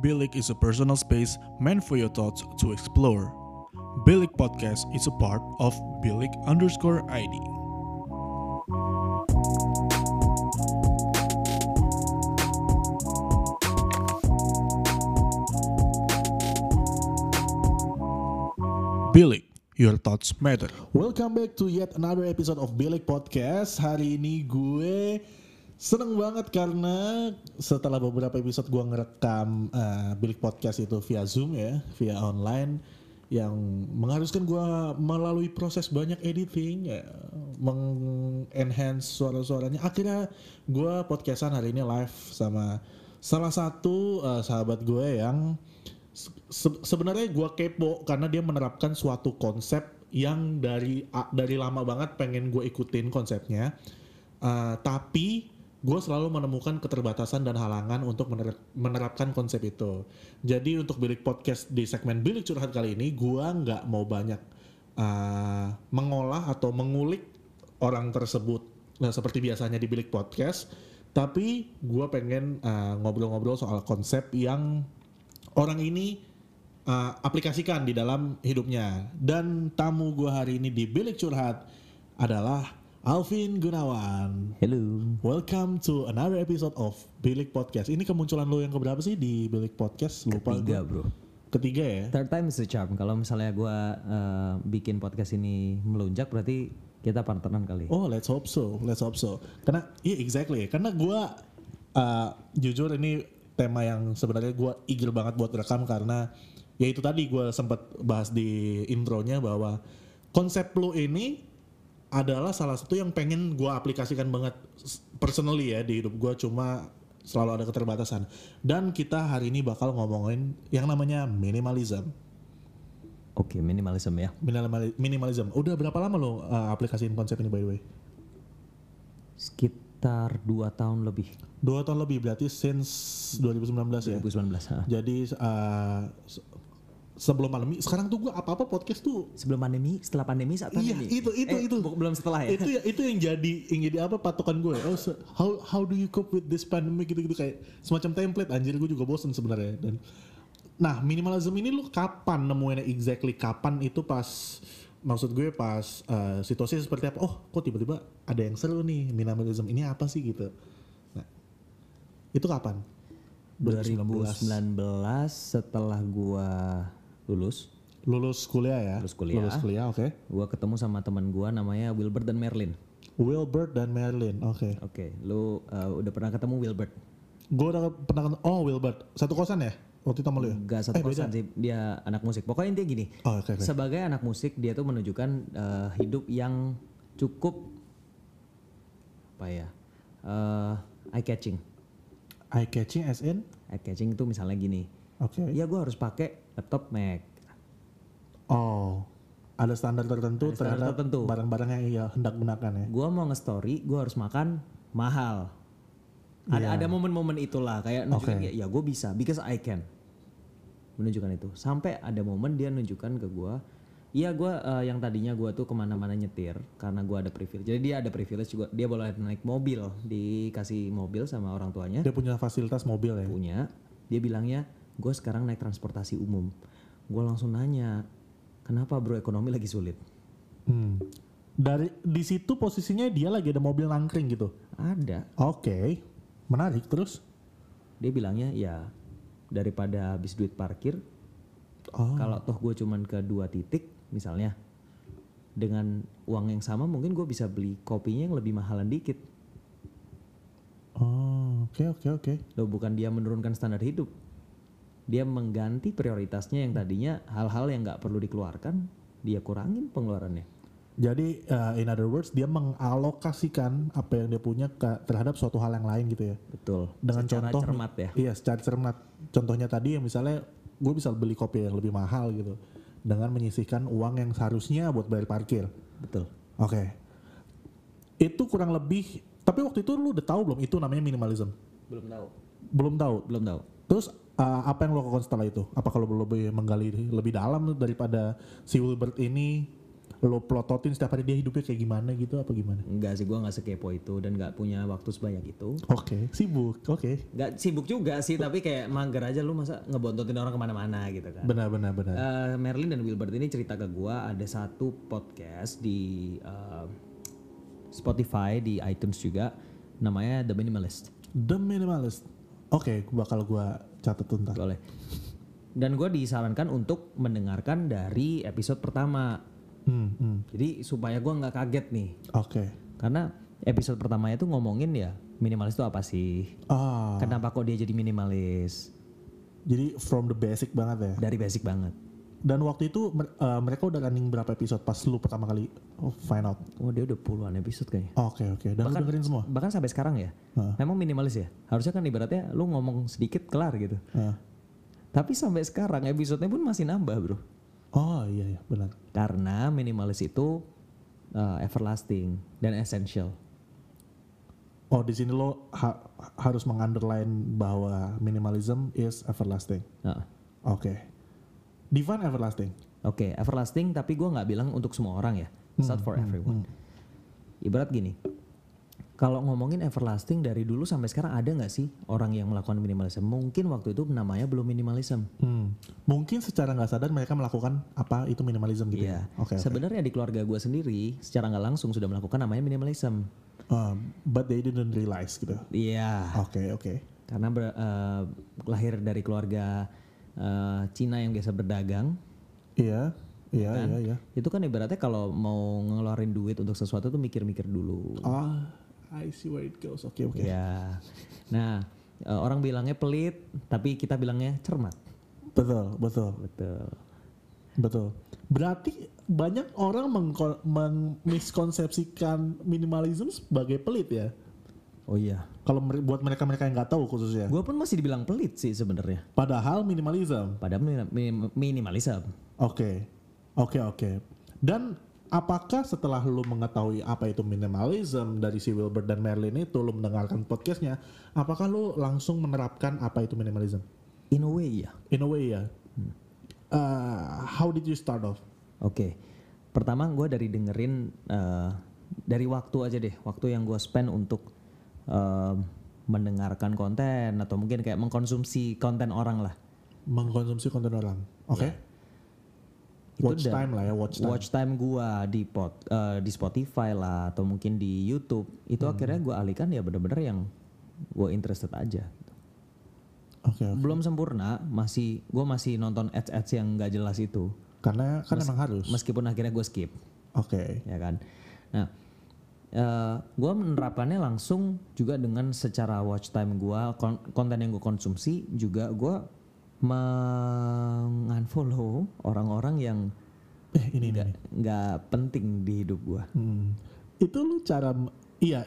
Bilik is a personal space meant for your thoughts to explore. Bilik Podcast is a part of Bilik underscore ID. Bilik, your thoughts matter. Welcome back to yet another episode of Bilik Podcast. Hari ini gue seneng banget karena setelah beberapa episode gue ngerekam uh, Bilik Podcast itu via Zoom ya, via online yang mengharuskan gue melalui proses banyak editing, ya, mengenhance suara-suaranya. Akhirnya gue podcastan hari ini live sama salah satu uh, sahabat gue yang se- sebenarnya gue kepo karena dia menerapkan suatu konsep yang dari dari lama banget pengen gue ikutin konsepnya Uh, tapi gue selalu menemukan keterbatasan dan halangan untuk mener- menerapkan konsep itu jadi untuk bilik podcast di segmen bilik curhat kali ini gue nggak mau banyak uh, mengolah atau mengulik orang tersebut nah, seperti biasanya di bilik podcast tapi gue pengen uh, ngobrol-ngobrol soal konsep yang orang ini uh, aplikasikan di dalam hidupnya. Dan tamu gue hari ini di Bilik Curhat adalah Alvin Gunawan. Hello. Welcome to another episode of Bilik Podcast. Ini kemunculan lo yang keberapa sih di Bilik Podcast? Lupa Tiga gua. bro. Ketiga ya? Third time is the charm. Kalau misalnya gue bikin podcast ini melunjak berarti kita partneran kali. Oh, let's hope so. Let's hope so. Karena, iya exactly. Karena gue uh, jujur ini tema yang sebenarnya gue eager banget buat rekam karena ya itu tadi gue sempat bahas di intronya bahwa konsep lo ini adalah salah satu yang pengen gue aplikasikan banget personally ya di hidup gue cuma selalu ada keterbatasan dan kita hari ini bakal ngomongin yang namanya minimalism Oke minimalism ya. Minimal- minimalism udah berapa lama lo uh, aplikasiin konsep ini by the way Sekitar dua tahun lebih. Dua tahun lebih berarti since 2019 ya. 2019. ha. Jadi uh, sebelum pandemi, sekarang tuh gua apa-apa podcast tuh Sebelum pandemi, setelah pandemi, saat Iya, pandemi. itu- itu- Eh, itu. Belum setelah ya. itu ya itu yang jadi yang jadi apa patokan gue. Oh, se- how how do you cope with this pandemic gitu-gitu kayak semacam template anjir gue juga bosen sebenarnya dan Nah, minimalism ini lu kapan nemuinnya exactly kapan itu pas maksud gue pas uh, situasi seperti apa? Oh, kok tiba-tiba ada yang seru nih minimalism ini apa sih gitu. Nah, itu kapan? 2019 setelah gua lulus, Lulus kuliah ya? Lulus kuliah. Lulus kuliah, oke. gua ketemu sama teman gua namanya Wilbert dan Merlin. Wilbert dan Marilyn, oke. Oke, lu uh, udah pernah ketemu Wilbert? Gue udah pernah ketemu- oh Wilbert, satu kosan ya? Waktu itu sama lu ya? Gak satu Eh, kosan sih, dia anak musik. Pokoknya intinya gini, Oh, oke, oke. sebagai anak musik dia tuh menunjukkan eh, hidup yang cukup apa ya, eye catching. Eye catching as in? Eye catching itu misalnya gini, Oke. ya gue harus pakai laptop Mac. Oh, ada standar tertentu Ada standar terhadap tertentu. barang-barang yang ia hendak gunakan ya. Gue mau nge-story, gue harus makan mahal. Ada ada momen-momen itulah kayak nunjukin Oke. ya, gue bisa because I can menunjukkan itu. Sampai ada momen dia nunjukkan ke gue, iya gue eh, yang tadinya gue tuh ke mana-mana nyetir karena gue ada privilege. Jadi dia ada privilege juga, dia boleh naik mobil, dikasih mobil sama orang tuanya Dia punya fasilitas mobil ya. punya. Dia bilangnya gue sekarang naik transportasi umum. Gue langsung nanya, kenapa bro ekonomi lagi sulit? Hmm. Dari di situ posisinya dia lagi ada mobil nangkring gitu. Ada. Oke, menarik terus. Dia bilangnya ya daripada habis duit parkir, Oh, kalau toh gue cuman ke dua titik misalnya, dengan uang yang sama mungkin gue bisa beli kopinya yang lebih mahalan dikit. oh, oke oke oke. Loh bukan dia menurunkan standar hidup, dia mengganti prioritasnya yang tadinya hal-hal yang nggak perlu dikeluarkan, dia kurangin pengeluarannya. Jadi uh, in other words dia mengalokasikan apa yang dia punya ke, terhadap suatu hal yang lain gitu ya. Betul. Dengan Secara contoh cermat ya. Iya, secara cermat. Contohnya tadi yang misalnya gue bisa beli kopi yang lebih mahal gitu dengan menyisihkan uang yang seharusnya buat bayar parkir. Betul. Oke. Itu kurang lebih tapi waktu itu lu udah tahu belum itu namanya minimalism? Belum tahu. Belum tahu. Belum tahu. Terus uh, apa yang lo lakukan setelah itu? Apa kalau lo lebih menggali lebih dalam daripada si Wilbert ini lo plototin setiap hari dia hidupnya kayak gimana gitu apa gimana? Enggak sih, gue nggak sekepo itu dan nggak punya waktu sebanyak itu. Oke, sibuk. Oke. Nggak sibuk juga sih, tapi kayak mager aja lu masa ngebontotin orang ke mana-mana gitu kan. Benar benar benar. Eh, Merlin dan Wilbert ini cerita ke gua ada satu podcast di eh, Spotify, di iTunes juga, namanya The Minimalist. The Minimalist. Oke, bakal gua catat tuntas. Boleh. Dan gua disarankan untuk mendengarkan dari episode pertama. Hmm, hmm. Jadi supaya gua nggak kaget nih, Oke. karena episode pertamanya itu ngomongin ya minimalis itu apa sih? Ah, Kenapa kok dia jadi minimalis? jadi from the basic banget ya. Dari basic banget. Dan waktu itu eh, mereka udah running berapa episode pas lu pertama kali oh, find out? Oh dia udah puluhan episode kayaknya. Oke oke. Dan lu dengerin semua? Bahkan sampai sekarang ya. Heeh. Memang minimalis ya. Harusnya kan ibaratnya lu ngomong sedikit kelar gitu. Heeh. Tapi sampai sekarang episodenya pun masih nambah bro. Oh iya iya benar. Karena minimalis itu uh, everlasting dan essential. Oh di sini lo ha- harus mengunderline bahwa minimalism is everlasting. Nah, Oke. Define everlasting. Oke, everlasting tapi gua nggak bilang untuk semua orang ya. It's not for everyone. Ibarat gini, kalau ngomongin everlasting dari dulu sampai sekarang ada nggak sih orang yang melakukan minimalism? Mungkin waktu itu namanya belum minimalism. Hmm. Mungkin secara nggak sadar mereka melakukan apa itu minimalism gitu Iya. ya. Oke. oke. Sebenarnya di keluarga gua sendiri secara nggak langsung sudah melakukan namanya minimalism. Uh, but they didn't realize gitu. Iya. Oke oke. Karena ber- eh, lahir dari keluarga eh, Cina yang biasa berdagang, Iya iya Kan? iya iya. itu kan ibaratnya kalau mau ngeluarin duit untuk sesuatu tuh mikir-mikir dulu. Ah, I see where it goes. Oke oke. Ya. Nah, eh, orang bilangnya pelit, tapi kita bilangnya cermat. Betul betul Betul. betul. Berarti banyak orang mengmiskonsepsikan minimalism sebagai pelit ya. Oh iya. Kalau buat mereka-mereka yang nggak tahu khususnya. Gue pun masih dibilang pelit sih sebenarnya. Padahal minimalism. Padahal minim- minim- minimalism. Oke, oke, oke. Dan apakah setelah lu mengetahui apa itu minimalism dari si Wilbert dan Merlin itu, lu mendengarkan podcastnya, apakah lu langsung menerapkan apa itu minimalism? In a way ya. In a way ya. Uh, how did you start off? Oke. Pertama gue dari dengerin eh, dari waktu aja deh, waktu yang gue spend untuk eh, mendengarkan konten atau mungkin kayak mengkonsumsi konten orang lah. Mengkonsumsi konten orang. Oke. Itu Watch dan- time lah ya, watch time. Watch time gue di pot, eh, di Spotify lah atau mungkin di YouTube itu Hmm. akhirnya gue alihkan ya bener-bener yang gue interested aja. Oke, oke. Belum sempurna, masih gue masih nonton ads-ads yang nggak jelas itu. Karena kan emang harus. Meskipun akhirnya gue skip. Oke. ya kan. Nah, eh gue menerapkannya langsung juga dengan secara watch time gue, konten yang gue konsumsi juga gue mengunfollow orang-orang yang Eh ini nggak penting di hidup gue. Hmm. Itu lu cara iya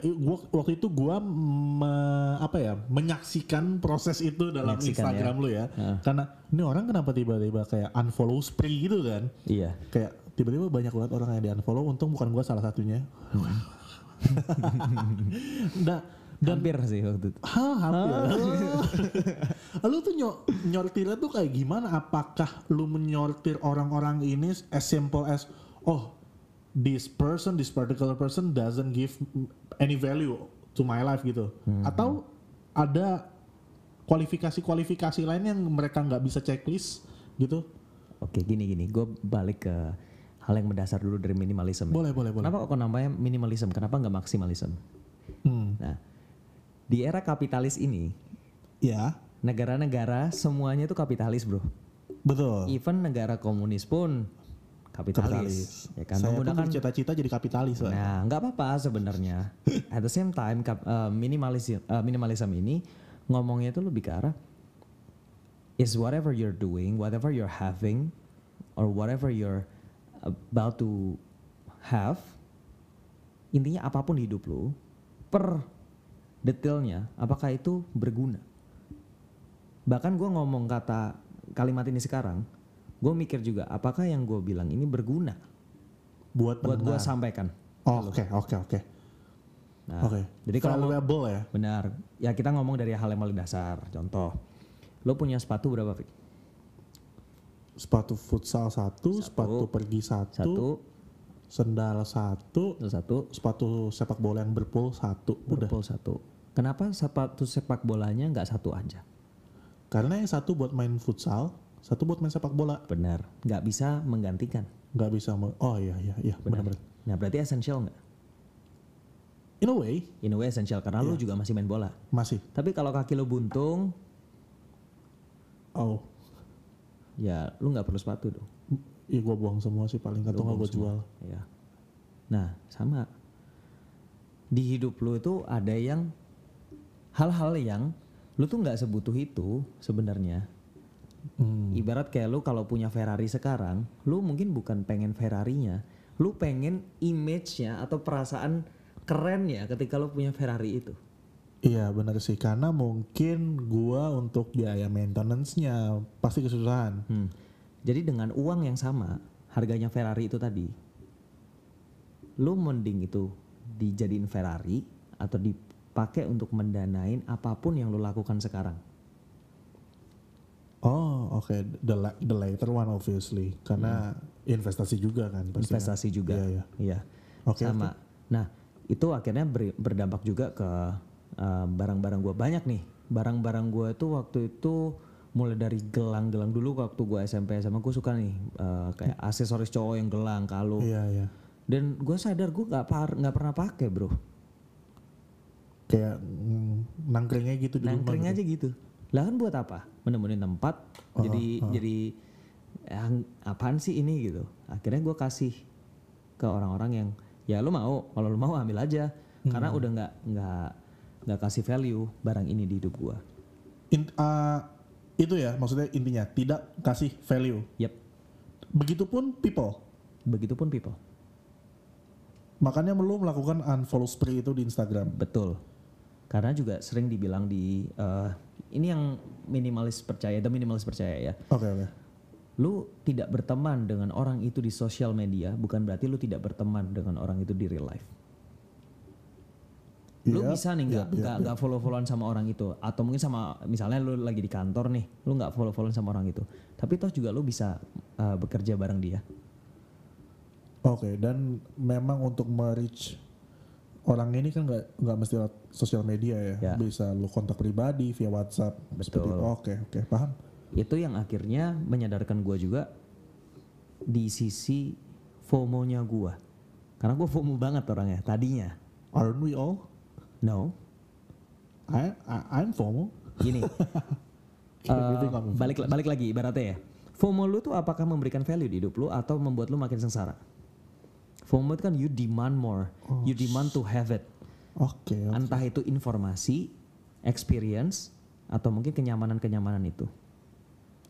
waktu itu gua me- apa ya menyaksikan proses itu dalam Menyaksikan Instagram lu ya. Karena ini orang kenapa tiba-tiba kayak unfollow spree gitu kan. Iya. Kayak tiba-tiba banyak banget orang yang di unfollow untung bukan gua salah satunya. nah, dan Hampir sih waktu itu. Hah, hampir. lu tuh nyo- nyortirnya tuh kayak gimana? Apakah lu menyortir orang-orang ini as simple as oh this person, this particular person doesn't give any value to my life gitu? Atau ada kualifikasi-kualifikasi lain yang mereka nggak bisa checklist gitu? Oke, gini gini, gue balik ke hal yang mendasar dulu dari minimalism. ya. Boleh, boleh, boleh. Kenapa kok namanya minimalism? Kenapa nggak maksimalism? Hmm. Nah, di era kapitalis ini, Ya, negara-negara semuanya itu kapitalis, bro. betul. Even negara komunis pun kapitalis, ya kan Saya menggunakan bercita-cita jadi kapitalis lah. Nah, nggak apa-apa sebenarnya. At the same time, kap- eh, minimalism, eh, minimalism ini ngomongnya itu lebih ke arah is whatever you're doing, whatever you're having, or whatever you're about to have, intinya apa pun di hidup lu, per detailnya, apakah itu berguna? Bahkan gue ngomong kata kalimat ini sekarang, gue mikir juga apakah yang gue bilang ini berguna Buat buat gue sampaikan. Oke, oke, oke. Nah, Oke. jadi kalau Valuable ya. benar, ya kita ngomong dari hal yang paling dasar. Contoh, lo punya sepatu berapa, Fik? Sepatu futsal satu, sepatu pergi satu, Satu, Sendal satu, satu, sepatu sepak bola yang berpul satu. Udah. Purple satu. Kenapa sepatu sepak bolanya nggak satu aja? Karena yang satu buat main futsal, satu buat main sepak bola. Benar. Nggak bisa menggantikan. Nggak bisa. Oh iya iya iya benar-benar. Nah berarti essential nggak? In a way In a way essential karena lu juga masih main bola. masih. Tapi kalau kaki lu buntung, Oh, ya lu nggak perlu sepatu dong. iya gue buang semua sih paling atau nggak gue jual. Ya. Nah, sama. Di hidup lu itu ada yang hal-hal yang lu tuh nggak sebutuh itu sebenarnya. Hmm. Ibarat kayak lu kalau punya Ferrari sekarang, lu mungkin bukan pengen Ferrarinya, lu pengen image-nya atau perasaan kerennya ketika lu punya Ferrari itu. Iya benar sih karena mungkin gua untuk biaya maintenance-nya pasti kesusahan. Hmm. Jadi dengan uang yang sama, harganya Ferrari itu tadi, lu mending itu dijadiin Ferrari atau dipakai untuk mendanain apa pun yang lu lakukan sekarang. Oh oke the la- the later one obviously karena investasi juga kan pasti. kan? Investasi juga. Iya iya. Iya. Oke, Sama. Nah, itu akhirnya ber- berdampak juga ke uh, barang-barang gua banyak nih. Barang-barang gua itu waktu itu mulai dari gelang-gelang dulu waktu gua SMP sama gue suka nih uh, kayak aksesoris cowok yang gelang, kalung. Iya iya. Dan gue sadar gue nggak par- nggak pernah pakai bro. Kayak mm, nangkringnya gitu di. Nangkring gitu. aja gitu. Lah kan buat apa? Menemuin tempat. jadi jadi yang apaan sih ini gitu. Akhirnya gue kasih ke orang-orang yang ya lu mau kalau lu mau ambil aja. Karena udah nggak nggak nggak kasih value barang ini di hidup gue. In- ah, itu ya maksudnya intinya tidak kasih value. Yep. Begitupun people. Begitupun people. Makanya lu melakukan unfollow spree itu di Instagram. Betul. Karena juga sering dibilang di eh, ini yang minimalis percaya, the minimalis percaya ya. Oke oke. lu tidak berteman dengan orang itu di sosial media bukan berarti lu tidak berteman dengan orang itu di real life. Lu Iya, bisa nih nggak iya, nggak nggak follow followan sama orang itu atau mungkin sama misalnya lu lagi di kantor nih lu nggak follow followan sama orang itu tapi toh juga lu bisa uh, bekerja bareng dia Oke, dan memang untuk merich orang ini kan nggak nggak mesti lewat sosial media ya. Ya. Bisa lu kontak pribadi via WhatsApp. seperti itu. Oke oke paham. itu yang akhirnya menyadarkan gua juga di sisi FOMO-nya gua karena gua FOMO banget orangnya tadinya Aren't we all? No I, I I'm FOMO. gini Okay, I'm- balik balik lagi ibaratnya ya. FOMO lu tuh apakah memberikan value di hidup lu atau membuat lu makin sengsara? FOMO itu kan you demand more, you demand to have it. Oke. oke. Entah itu informasi, experience, atau mungkin kenyamanan-kenyamanan itu.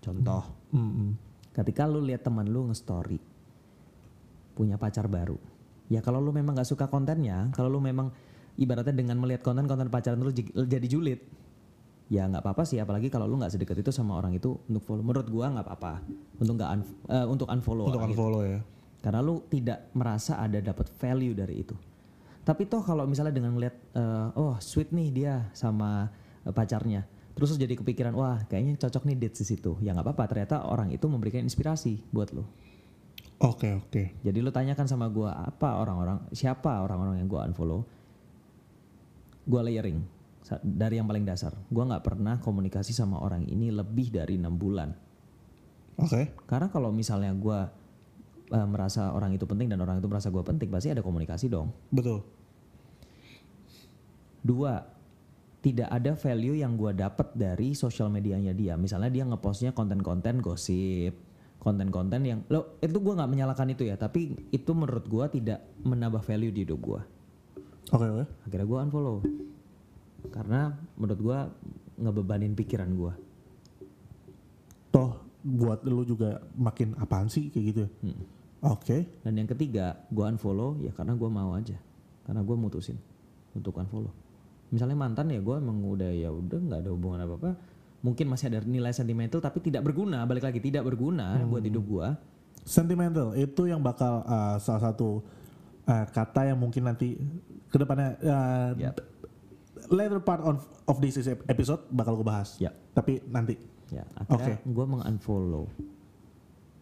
Contoh, Mm-mm. ketika lu lihat teman lu nge-story punya pacar baru. Ya kalau lu memang nggak suka kontennya, kalau lu memang ibaratnya dengan melihat konten-konten pacaran lu j- jadi julid, ya nggak apa-apa sih. Apalagi kalau lu nggak sedekat itu sama orang itu untuk follow. Menurut gua nggak apa-apa untuk nggak un- eh, untuk unfollow. Untuk orang itu. unfollow ya. Karena lu tidak merasa ada dapat value dari itu. Tapi toh kalau misalnya dengan ngeliat, eh, oh sweet nih dia sama eh, pacarnya, terus jadi kepikiran, wah kayaknya cocok nih date di situ. Ya nggak apa-apa. Ternyata orang itu memberikan inspirasi buat lu. Oke oke. Jadi lu tanyakan sama gua apa orang-orang, siapa orang-orang yang gua unfollow? Gua layering dari yang paling dasar. Gua nggak pernah komunikasi sama orang ini lebih dari enam bulan. Oke. Karena kalau misalnya gua eh, merasa orang itu penting dan orang itu merasa gua penting, pasti ada komunikasi dong. Betul. Dua, tidak ada value yang gua dapat dari sosial medianya dia. Misalnya dia ngepostnya konten-konten gosip, konten-konten yang lo itu gua nggak menyalahkan itu ya, tapi itu menurut gua tidak menambah value di hidup gua. Oke oke. Akhirnya gua unfollow karena menurut gua ngebebanin pikiran gua. Toh buat lu juga makin apaan sih kayak gitu. ya? Hmm. Oke. Dan yang ketiga, gua unfollow ya karena gua mau aja, karena gua mutusin untuk unfollow. Misalnya mantan ya gua emang udah ya udah nggak ada hubungan apa apa. Mungkin masih ada nilai sentimental tapi tidak berguna. Balik lagi tidak berguna buat hidup gua. Sentimental itu yang bakal uh, salah satu uh, kata yang mungkin nanti ke depannya uh, Yap. later part of, of this is episode bakal gue bahas. Ya. Tapi nanti. Ya, akhirnya gua mengunfollow.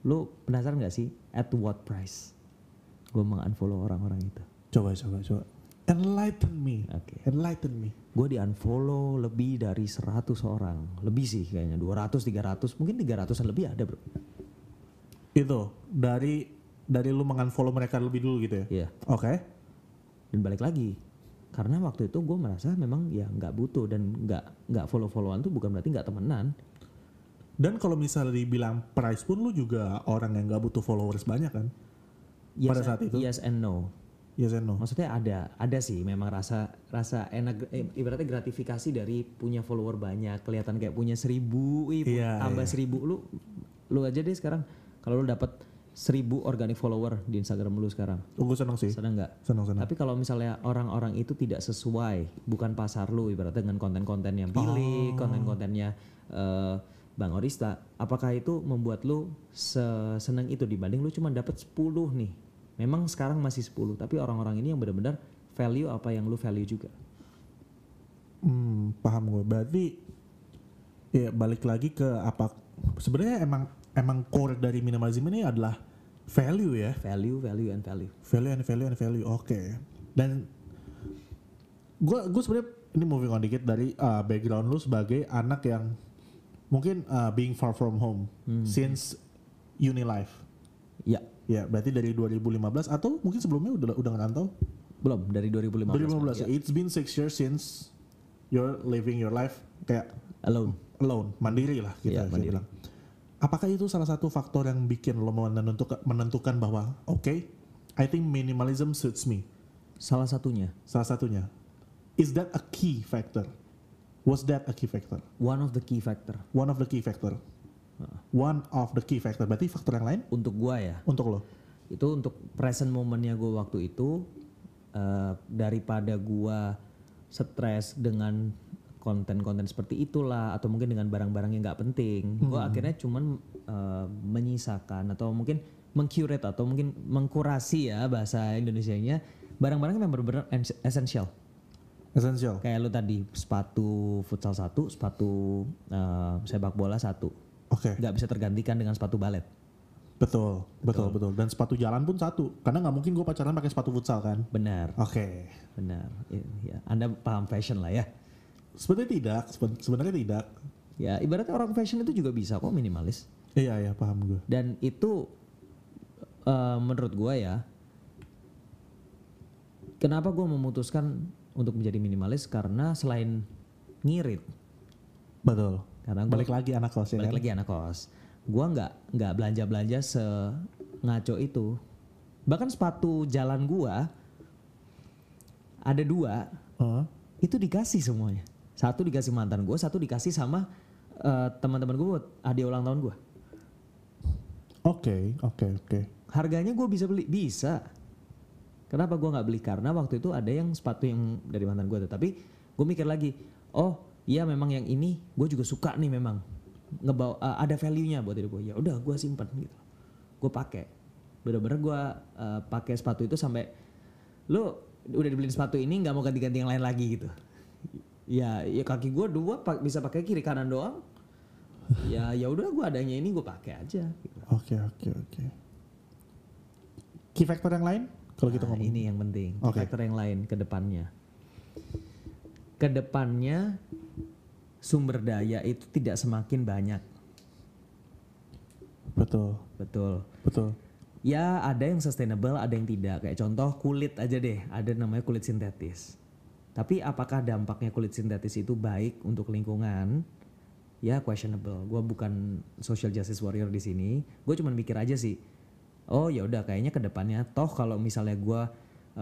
Lu penasaran gak sih at what price? gue mengunfollow orang-orang itu Coba coba coba. Enlighten me. Oke. Enlighten me. gue di unfollow lebih dari 100 orang lebih sih kayaknya 200 300 mungkin 300an lebih ada bro Itu dari dari lu mengunfollow mereka lebih dulu gitu ya. Iya. Oke. dan balik lagi karena waktu itu gue merasa memang ya nggak butuh dan nggak nggak follow followan tuh bukan berarti nggak temenan Dan kalau misalnya dibilang price pun lu juga orang yang nggak butuh followers banyak kan? yes, Pada saat itu? yes and no Yes and no. maksudnya ada ada sih memang rasa rasa enak eh, ibaratnya gratifikasi dari punya follower banyak kelihatan kayak punya seribu wih, Iya, tambah iya. seribu lu lu aja deh sekarang kalau lu dapat seribu organic follower di Instagram lu sekarang Oh, gue seneng sih. sedang nggak Seneng seneng. Tapi kalau misalnya orang-orang itu tidak sesuai, bukan pasar lu, ibaratnya dengan konten-konten yang pilih, konten-kontennya eh, Bang Orista, apakah itu membuat lu seneng itu dibanding lu cuma dapat 10 nih? Memang sekarang masih 10, tapi orang-orang ini yang benar-benar value apa yang lu value juga. Hmm, paham gue. Berarti ya balik lagi ke apa? Sebenarnya emang emang core dari minimalism ini adalah value ya. Value, value, and value. Value and value and value. Oke. Dan gue gue sebenarnya ini moving on dikit dari uh, background lu sebagai anak yang mungkin uh, being far from home since uni life. Ya, Ya, berarti dari 2015 atau mungkin sebelumnya udah udah ngerantau? belum dari 2015. 2015. Ya. It's been six years since you're living your life kayak Alone. alone, mandiri lah kita bisa mandiri. bilang. Apakah itu salah satu faktor yang bikin lo menentukan, menentukan bahwa oke, I think minimalism suits me. Salah satunya, Salah satunya. Is that a key factor? Was that a key factor? one of the key factor One of the key factor. One of the key factor. Berarti faktor yang lain untuk gua ya. untuk lo. itu untuk present momennya gue waktu itu eh, daripada gua stres dengan konten-konten seperti itulah atau mungkin dengan barang-barang yang nggak penting gua akhirnya cuman eh, menyisakan atau mungkin mengcurate atau mungkin mengkurasi ya bahasa Indonesianya barang-barang yang benar-benar ens- essential Essential. kayak lu tadi sepatu futsal satu sepatu eh, sepak bola satu Oke. nggak bisa tergantikan dengan sepatu balet Betul, betul, betul. Dan sepatu jalan pun satu. Karena nggak mungkin gue pacaran pakai sepatu futsal kan. benar Oke. benar ya Anda paham fashion lah ya Sebenarnya tidak. seben- Sebenarnya tidak. Ya ibaratnya orang fashion itu juga bisa kok minimalis. Iya, iya, paham gue. Dan itu eh, menurut gua ya, kenapa gua memutuskan untuk menjadi minimalis karena selain ngirit, Betul. karena gua Balik lagi anak kos ya balik kan? lagi anak kos, gua nggak nggak belanja belanja se ngaco itu. Bahkan sepatu jalan gua ada dua, Heeh. itu dikasih semuanya. Satu dikasih mantan gua, satu dikasih sama eh, teman-teman gue buat hadiah ulang tahun gua. Oke, oke, oke. harganya gue bisa beli? Bisa. Kenapa gue nggak beli? Karena waktu itu ada yang sepatu yang dari mantan gue tapi gue mikir lagi oh iya memang yang ini gue juga suka nih memang. Ngebawa uh, ada value nya buat hidup gue ya udah gue simpan gitu. Gue pakai. Bener-bener gue uh, pakai sepatu itu sampai lo udah dibeliin sepatu ini nggak mau ganti-ganti yang lain lagi gitu ya ya kaki gue dua pak- bisa pakai kiri kanan doang ya ya udah gue adanya ini gue pakai aja gitu. Oke, oke, oke. Key factor yang lain? Kalau kita Nah, ngomong. ini yang penting. Oke. Faktor yang lain ke depannya. Ke depannya sumber daya itu tidak semakin banyak. Betul, Betul. betul. Ya ada yang sustainable, ada yang tidak. Kayak contoh kulit aja deh, ada namanya kulit sintetis. Tapi apakah dampaknya kulit sintetis itu baik untuk lingkungan? Ya questionable. Gue bukan social justice warrior di sini. Gue cuma mikir aja sih. Oh ya udah kayaknya ke depannya toh kalau misalnya gue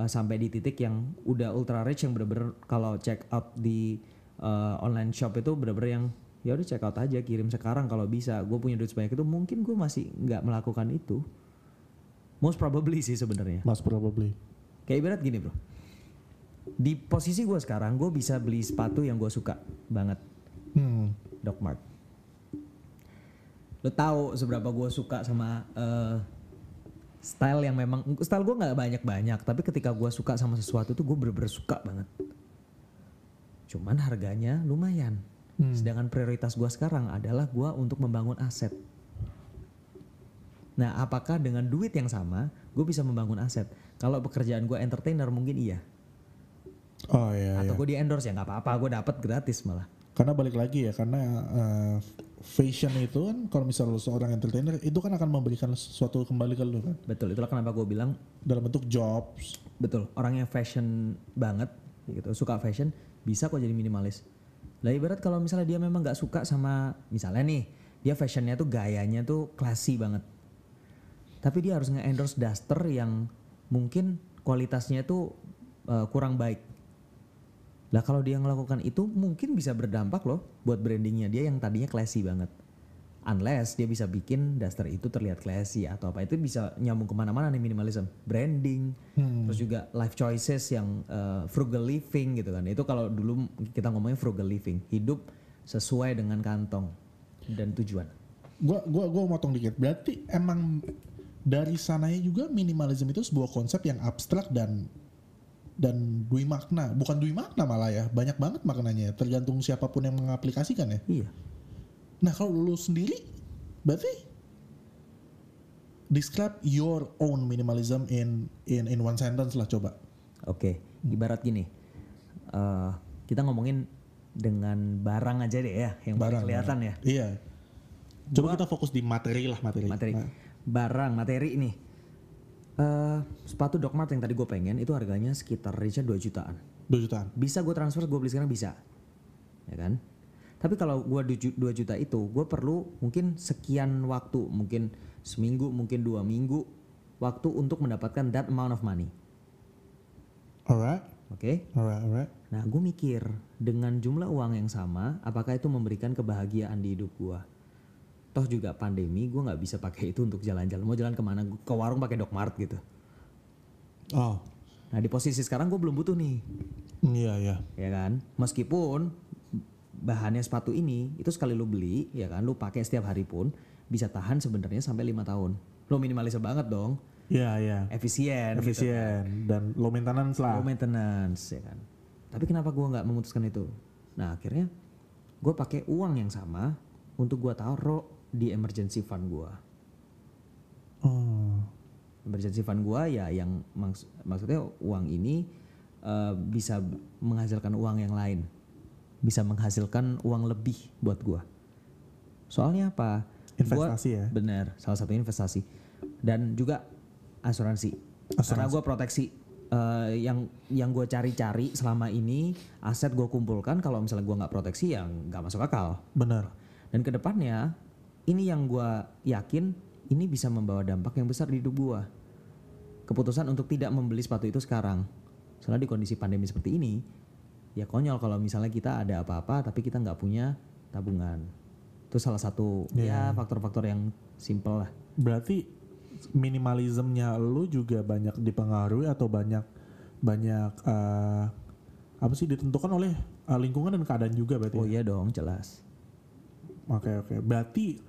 sampai di titik yang udah ultra rich yang bener-bener kalau check out di uh, online shop itu bener-bener yang ya udah check out aja kirim sekarang kalau bisa gue punya duit sebanyak itu mungkin gue masih nggak melakukan itu most probably sih sebenarnya Mas probably. kayak ibarat gini bro di posisi gue sekarang gue bisa beli sepatu yang gue suka banget Hmm. Doc Mart lo tahu seberapa gue suka sama eh, style yang memang style gue nggak banyak banyak tapi ketika gue suka sama sesuatu tuh gue bener-bener suka banget cuman harganya lumayan sedangkan prioritas gue sekarang adalah gue untuk membangun aset nah apakah dengan duit yang sama gue bisa membangun aset. Kalau pekerjaan gue entertainer mungkin iya. Oh iya, Atau iya. gue di endorse ya nggak apa-apa, gue dapat gratis malah. Karena balik lagi ya, karena eh, fashion itu kan kalau misalnya lu seorang entertainer itu kan akan memberikan sesuatu kembali ke lu kan Betul, itulah kenapa gue bilang dalam bentuk jobs. betul orang yang fashion banget gitu suka fashion bisa kok jadi minimalis. Lah ibarat kalau misalnya dia memang nggak suka sama misalnya nih dia fashionnya tuh gayanya tuh classy banget. Tapi dia harus nge-endorse daster yang mungkin kualitasnya tuh eh, kurang baik. Lah kalau dia melakukan itu mungkin bisa berdampak loh buat brandingnya dia yang tadinya classy banget. Unless dia bisa bikin daster itu terlihat classy atau apa itu bisa nyambung ke mana-mana nih minimalism, branding, terus juga life choices yang uh, frugal living gitu kan. Itu kalau dulu kita ngomongin frugal living, hidup sesuai dengan kantong dan tujuan. Gua gua gua motong dikit. Berarti emang dari sananya juga minimalism itu sebuah konsep yang abstrak dan dan dui makna, bukan dui makna malah ya. Banyak banget maknanya, tergantung siapa pun yang mengaplikasikan ya. Iya. Nah, kalau lu sendiri berarti describe your own minimalism in in in one sentence lah coba. Oke, ibarat gini, eh, kita ngomongin dengan barang aja deh ya, yang paling kelihatan ya. Iya. Coba kita fokus di materi lah materi. Materi, Nah, barang, materi ini. Eh, sepatu Doc Mart yang tadi gue pengen itu harganya sekitar range 2 jutaan. 2 jutaan. Bisa gue transfer, gue beli sekarang bisa, ya kan? Tapi kalau gue 2 juta itu, gue perlu mungkin sekian waktu, mungkin seminggu, mungkin dua minggu waktu untuk mendapatkan that amount of money, Alright. oke? Alright, alright. Nah, gue mikir dengan jumlah uang yang sama, apakah itu memberikan kebahagiaan di hidup gue? Toh juga pandemi, gue nggak bisa pakai itu untuk jalan-jalan. Mau jalan ke mana? Ke warung pakai Docmart gitu. Oh. Nah, di posisi sekarang gue belum butuh nih, Iya, iya. ya kan? Meskipun bahannya sepatu ini itu sekali lu beli, ya kan? Lu pakai setiap hari pun bisa tahan sebenarnya sampai lima tahun. Lo minimalis banget dong, Iya, iya. efisien, gitu. Efisien dan low maintenance lah. low maintenance ya kan. Tapi kenapa gua nggak memutuskan itu? Nah akhirnya gue pakai uang yang sama untuk gua taruh di emergency fund gua. Oh. Emergency fund gua ya yang maks- maksudnya uang ini eh, bisa menghasilkan uang yang lain, bisa menghasilkan uang lebih buat gua. Soalnya apa? Gua- Investasi ya? Bener, salah satu investasi dan juga asuransi. Karena gue proteksi eh, yang yang gue cari-cari selama ini aset gue kumpulkan kalau misalnya gue nggak proteksi ya nggak masuk akal. Benar. Dan ke depannya ini yang gue yakin ini bisa membawa dampak yang besar di hidup gue. Keputusan untuk tidak membeli sepatu itu sekarang. Soalnya di kondisi pandemi seperti ini, ya konyol kalau misalnya kita ada apa-apa tapi kita nggak punya tabungan. Itu salah satu ya faktor-faktor yang simple lah. Berarti minimalismnya lu juga banyak dipengaruhi atau banyak banyak eh, apa sih ditentukan oleh eh, lingkungan dan keadaan juga berarti. Oh ya? iya dong, jelas. Oke oke. Berarti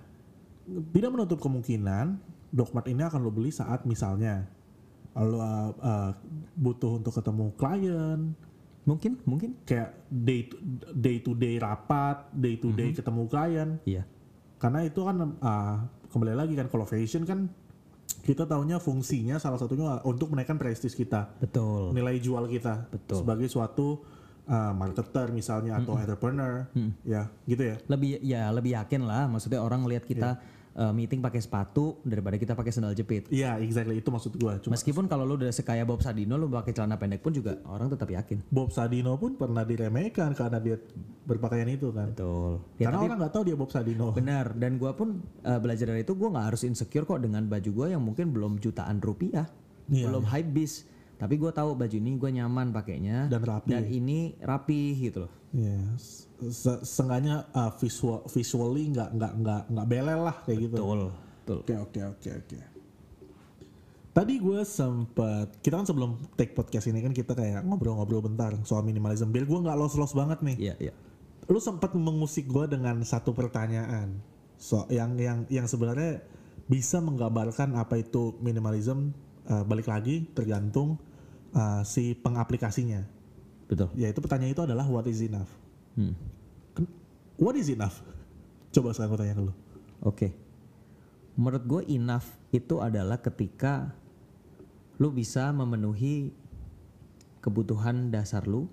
tidak menutup kemungkinan Docmart ini akan lo beli saat misalnya lo uh, uh, butuh untuk ketemu klien, Mungkin, mungkin. kayak day to, day to day rapat, day to day ketemu klien. Iya. Karena itu kan uh, kembali lagi kan kalau fashion kan kita tahunya fungsinya salah satunya untuk menaikkan prestis kita, Betul. nilai jual kita Betul. sebagai suatu uh, marketer misalnya atau entrepreneur, ya gitu ya. Lebih ya lebih yakin lah. Maksudnya orang lihat kita eh, meeting pakai sepatu daripada kita pakai sandal jepit. Iya, exactly itu maksud gua. Cuma Meskipun kalau lu udah sekaya Bob Sadino lu pakai celana pendek pun juga orang tetap yakin. Bob Sadino pun pernah diremehkan karena dia berpakaian itu kan. Betul. Ya, karena tapi orang nggak tahu dia Bob Sadino. benar dan gua pun eh, belajar dari itu gua nggak harus insecure kok dengan baju gua yang mungkin belum jutaan rupiah. Iya, belum hype bis. Tapi gua tahu baju ini gua nyaman pakainya Dan rapi. dan ini rapi gitu loh. Iya, se- seenggaknya uh, visual visually nggak nggak nggak nggak belel lah kayak gitu. Betul. Betul. Oke oke oke oke. Tadi gue sempet kita kan sebelum take podcast ini kan kita kayak ngobrol-ngobrol bentar soal minimalism. Biar gue nggak los-los banget nih. Iya, iya. Lu sempat mengusik gue dengan satu pertanyaan. So yang yang yang sebenarnya bisa menggambarkan apa itu minimalism. uh, balik lagi tergantung uh, si pengaplikasinya. Betul. Yaitu pertanyaan itu adalah what is enough. Hmm. What is enough? Coba sekarang gue tanya ke lu. Oke. Menurut gue enough itu adalah ketika lu bisa memenuhi kebutuhan dasar lu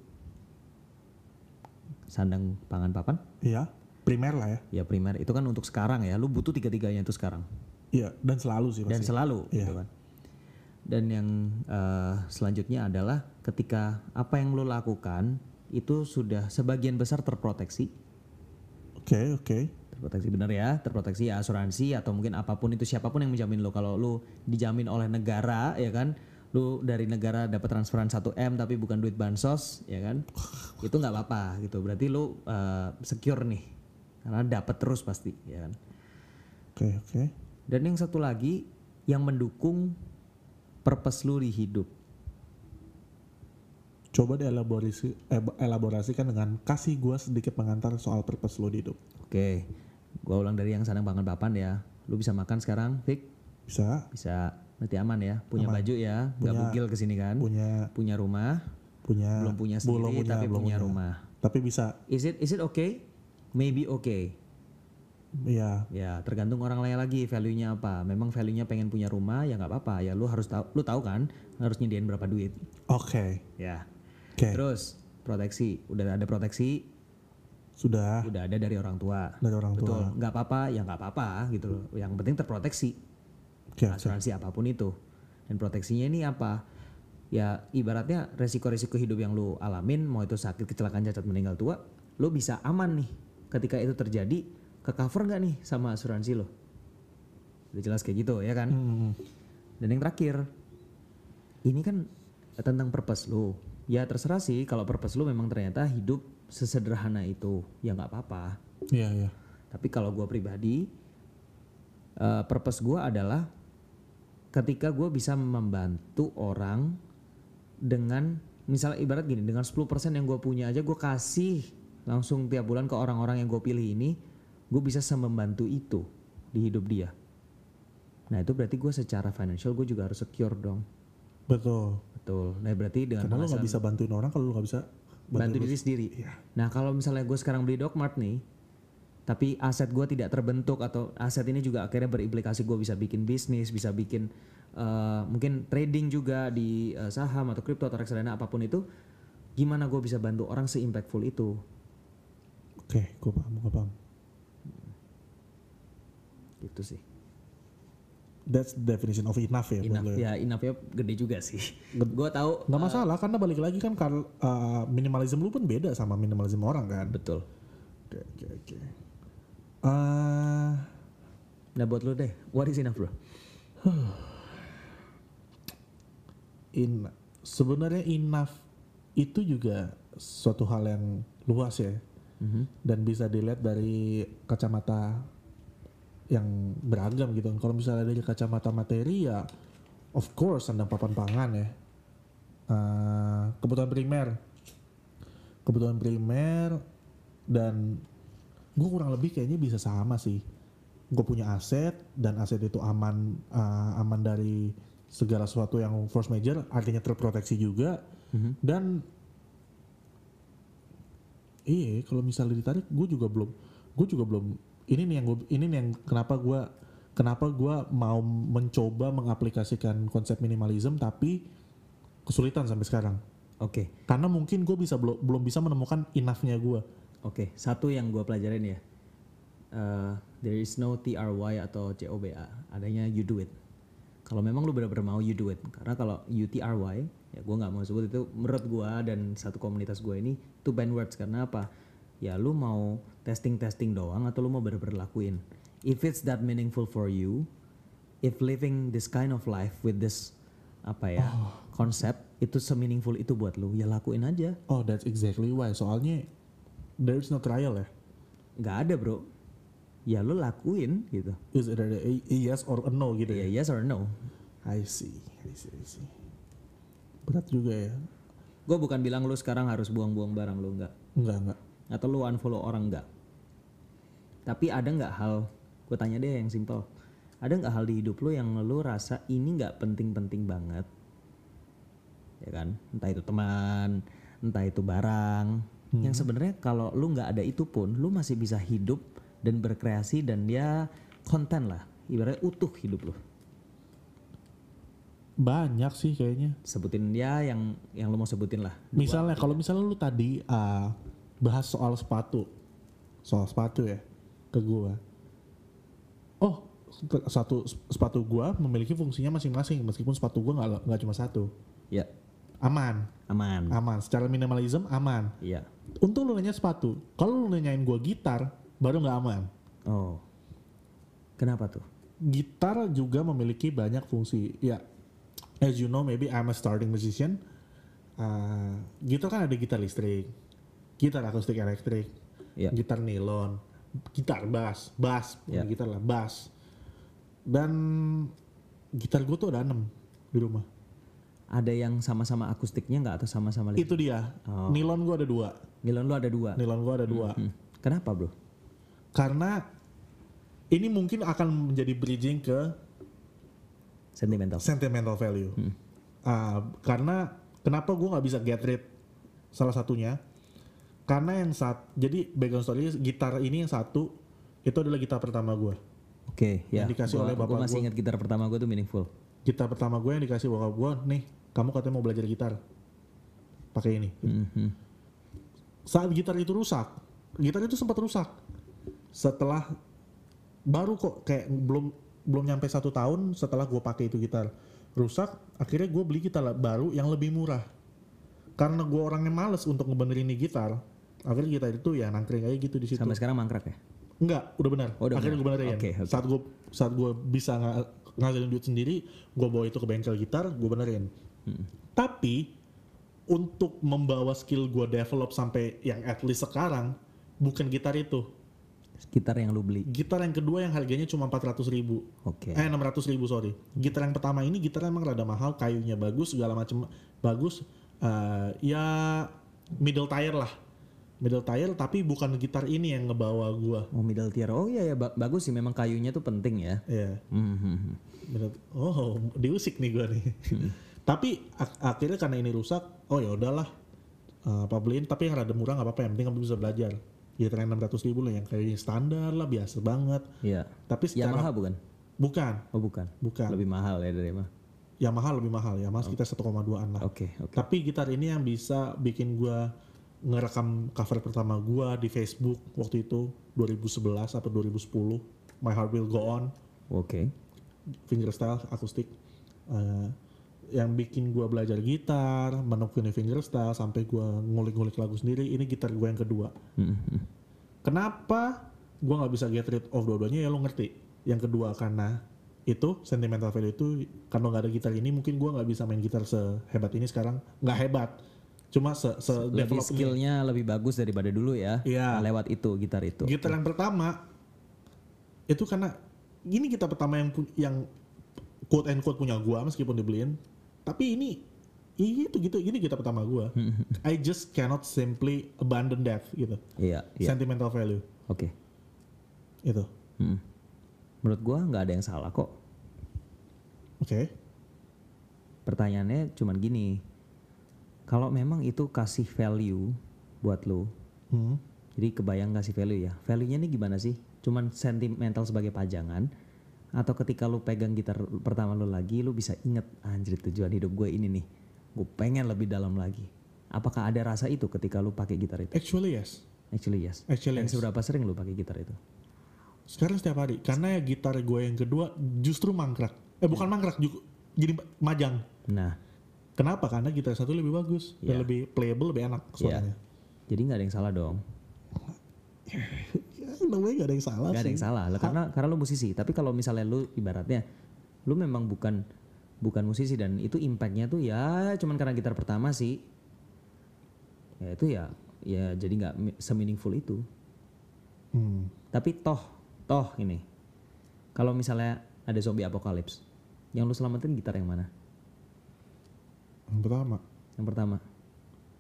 sandang pangan papan Iya, primer lah ya. ya primer itu kan untuk sekarang ya lu butuh tiga-tiganya itu sekarang Iya, dan selalu sih dan pasti. selalu Iya. gitu kan dan yang eh, selanjutnya adalah ketika apa yang lu lakukan itu sudah sebagian besar terproteksi. Oke, oke. terproteksi benar ya? Terproteksi ya asuransi atau mungkin apa pun itu siapa pun yang menjamin lo. Kalau lu dijamin oleh negara ya kan? Lu dari negara dapat transferan 1 m tapi bukan duit bansos ya kan? Itu nggak apa-apa gitu. Berarti lu eh, secure nih. Karena dapat terus pasti ya kan? Oke, oke. dan yang satu lagi yang mendukung purpose lu di hidup? Coba dielaborasi elaborasikan dengan kasih gua sedikit pengantar soal purpose lo di hidup. oke gua ulang dari yang sandang pangan papan ya. Lu bisa makan sekarang Fik? Bisa. Bisa. Nanti aman ya? Punya baju ya? Punya- bugil ke sini kan? punya punya rumah? punya belum punya sendiri tapi belum punya. rumah. Tapi bisa. Is it is it okay? Maybe okay. Ya Ya tergantung orang lain lagi value-nya apa. Memang value-nya pengen punya rumah ya nggak apa-apa. Ya lu harus tahu lu tahu kan harus nyediain berapa duit. oke. Ya. Oke. Terus proteksi. Udah ada proteksi, Sudah udah ada dari orang tua. dari orang tua. Betul. Nggak apa-apa ya nggak apa-apa gitu loh. Yang penting terproteksi. Oke, oke. Asuransi apa pun itu. Dan proteksinya ini apa? Ya ibaratnya resiko-resiko hidup yang lu alamin, mau itu sakit, kecelakaan, cacat, meninggal tua, lu bisa aman nih. Ketika itu terjadi, ke cover nggak nih sama asuransi lo? Udah jelas kayak gitu ya kan? Hmm, Dan yang terakhir, ini kan tentang purpose lu. Ya terserah sih kalau purpose lu memang ternyata hidup sesederhana itu, ya nggak apa-apa. Iya, iya. Tapi kalau gue pribadi, eh, purpose gue adalah ketika gue bisa membantu orang dengan misalnya ibarat gini dengan 10% yang gue punya aja gue kasih langsung tiap bulan ke orang-orang yang gue pilih ini, gue bisa membantu itu di hidup dia. Nah itu berarti gue secara financial gue juga harus secure dong. Betul. Betul. Nah berarti dengan Karena lo penghasilan- bisa bantuin orang kalau lo nggak bisa bantu diri sendiri. Iya. Nah kalau misalnya gue sekarang beli Dogmart nih, tapi aset gue tidak terbentuk atau aset ini juga akhirnya berimplikasi gue bisa bikin bisnis, bisa bikin eh, mungkin trading juga di eh, saham atau kripto atau reksadana apa pun itu, gimana gue bisa bantu orang se-impactful itu? Oke, gue paham, gue paham. Gitu sih. That's the definition of enough ya Enough ya. ya, enough-nya gede juga sih. gue tahu Nggak masalah karena balik lagi kan kal uh, minimalism lu pun beda sama minimalism orang kan. betul. Oke, oke, oke. Eh, Nah buat lo deh, what is enough bro? in sebenarnya enough itu juga suatu hal yang luas ya Mhm. dan bisa dilihat dari kacamata yang beragam gitu. Kalau misalnya dari kacamata materi ya, of course sandang papan pangan ya. Eh, kebutuhan primer, kebutuhan primer dan gue kurang lebih kayaknya bisa sama sih. Gue punya aset dan aset itu aman eh, aman dari segala sesuatu yang force major, artinya terproteksi juga dan Iya, kalau misalnya ditarik, gue juga belum, gue juga belum. Ini nih yang gue, ini nih yang kenapa gue, kenapa gue mau mencoba mengaplikasikan konsep minimalism, tapi kesulitan sampai sekarang. Oke, Karena mungkin gue bisa belum belum bisa menemukan enough-nya gue. Oke, satu yang gue pelajarin ya, eh, there is no TRY atau COBA, adanya you do it. Kalau memang lu benar-benar mau you do it, karena kalau UTRY, ya gue nggak mau sebut itu menurut gue dan satu komunitas gue ini two band words karena apa? Ya lu mau testing-testing doang atau lu mau benar-benar lakuin. If it's that meaningful for you, if living this kind of life with this apa ya konsep itu semeaningful itu buat lu, ya lakuin aja. Oh, that's exactly why. Soalnya there's no trial ya. nggak ada bro ya lo lakuin gitu Is it a, a yes or a no gitu ya ya? yes or no I see, I see, I see. Berat juga ya. gue bukan bilang lo sekarang harus buang-buang barang lo nggak Enggak, enggak. atau lo unfollow orang nggak tapi ada nggak hal gue tanya deh yang simple ada nggak hal di hidup lo yang lo rasa ini nggak penting-penting banget? Ya kan? Entah itu teman entah itu barang. Yang sebenarnya kalau lo nggak ada itu pun lo masih bisa hidup dan berkreasi dan dia konten lah. Ibaratnya utuh hidup lo Banyak sih kayaknya. Sebutin ya yang yang lu mau sebutin lah. Misalnya kalau misalnya lu tadi uh, bahas soal sepatu, soal sepatu ya ke gua. Oh, satu sepatu gua memiliki fungsinya masing-masing meskipun sepatu gua nggak nggak cuma satu. Ya, Aman, aman. aman. Secara minimalism aman. Iya. Untung lu nanya sepatu. Kalau lu nanyain gua gitar, baru nggak aman. Oh. Kenapa tuh? Gitar juga memiliki banyak fungsi. Ya, as you know, maybe I'm a starting musician. Uh, gitar kan ada gitar listrik, gitar akustik elektrik, Iya. gitar nilon, gitar bass, bass, bukan Iya. gitar lah, bass. Dan gitar gue tuh ada 6 di rumah. Ada yang sama-sama akustiknya nggak atau sama-sama? Itu dia. Oh. Nilon gue ada dua. Nilon lu ada dua. Nilon gue ada dua. Hmm. Kenapa bro? Karena ini mungkin akan menjadi bridging ke Sentimental. sentimental value. Ah, karena kenapa gue nggak bisa get rid salah satunya? Karena yang saat jadi background story gitar ini yang satu itu adalah gitar pertama gue. Oke, ya. Yang dikasih Gua- oleh bapak masih gua. ingat gitar pertama gue tuh meaningful. Gitar pertama gue yang dikasih bokap gue, nih kamu katanya mau belajar gitar, pakai ini. Mhm. Saat gitar itu rusak, gitar itu sempat rusak. Setelah baru kok kayak belum belum nyampe satu tahun setelah gue pakai itu gitar rusak, akhirnya gue beli gitar baru yang lebih murah. Karena gue orangnya males untuk ngebenerin nih gitar, akhirnya gitar itu ya nangkring aja gitu di situ. Sampai sekarang mangkrak ya? Enggak, udah benar. Oh, udah Akhirnya gue benerin. Oke, oke. Saat gue saat gue bisa nga- ngasilin duit sendiri, gue bawa itu ke bengkel gitar, gue benerin. Hmm. Tapi untuk membawa skill gue develop sampai yang at least sekarang, bukan gitar itu. Gitar yang lu beli. Gitar yang kedua yang harganya cuma 400 ribu. Oke. Eh 600 ribu sorry. Gitar yang pertama ini gitar emang rada mahal, kayunya bagus, segala macam bagus. Eh, ya middle tier lah. Middle tier tapi bukan gitar ini yang ngebawa gua. Oh middle tier. Oh iya ya ba- bagus sih. Memang kayunya tuh penting ya. Iya. Mhm. Bener. Oh, diusik nih gue nih. tapi ak- akhirnya karena ini rusak, oh ya udahlah. Apa beliin tapi yang rada murah nggak apa-apa yang penting kamu bisa belajar. Ya tren 600 ribu lah yang kayak standar lah biasa banget. Iya. Tapi secara Yamaha bukan? bukan, Oh bukan. bukan. Lebih mahal ya dari Yamaha. Yamaha lebih mahal ya, mas kita 1,2an lah. Oke oke. Tapi gitar ini yang bisa bikin gua ngerekam cover pertama gua di Facebook waktu itu 2011 atau 2010 My Heart Will Go On. Oke. fingerstyle akustik. Eh, yang bikin gua belajar gitar menekuni fingerstyle sampai gua ngulik-ngulik lagu sendiri ini gitar gua yang kedua. Mhm. kenapa gua nggak bisa get rid of dua-duanya? Ya lo ngerti. Yang kedua karena itu sentimental value itu karena nggak ada gitar ini mungkin gua nggak bisa main gitar sehebat ini sekarang. Nggak hebat cuma se, se Lebih skillnya lebih bagus daripada dulu ya. Iya. Lewat itu gitar itu. gitar yang pertama itu karena ini gitar pertama yang yang quote and quote punya gua meskipun dibeliin tapi ini ini itu gitu ini gitar pertama gua I just cannot simply abandon that gitu Iya. Iya. sentimental value Oke. itu Hmm. Menurut gua nggak ada yang salah kok. oke Pertanyaannya cuman gini. Kalau memang itu kasih value buat lo, Hmm. jadi kebayang kasih value ya. Value-nya ini gimana sih? Cuman sentimental sebagai pajangan atau ketika lu pegang gitar pertama lu lagi lu bisa inget anjir tujuan hidup gue ini nih. Gue pengen lebih dalam lagi. Apakah ada rasa itu ketika lu pakai gitar itu? actually yes Actually yes. Actually, Dan yes. seberapa sering lu pakai gitar itu? sekarang setiap hari karena ya gitar gue yang kedua justru mangkrak eh bukan mangkrak juga jadi majang Nah, kenapa karena gitar satu lebih bagus dan Iya. lebih playable lebih enak ya. suaranya Jadi nggak ada yang salah dong. ya, namanya gak ada yang salah Gak ada yang salah lah, karena karena lu musisi. Tapi kalau misalnya lu ibaratnya lu memang bukan bukan musisi dan itu impactnya tuh ya cuman karena gitar pertama sih. Ya itu ya ya jadi nggak semeaningful itu. Hmm. Tapi toh toh ini kalau misalnya ada zombie apokalips, yang lu selamatin gitar yang mana? Yang pertama Yang pertama.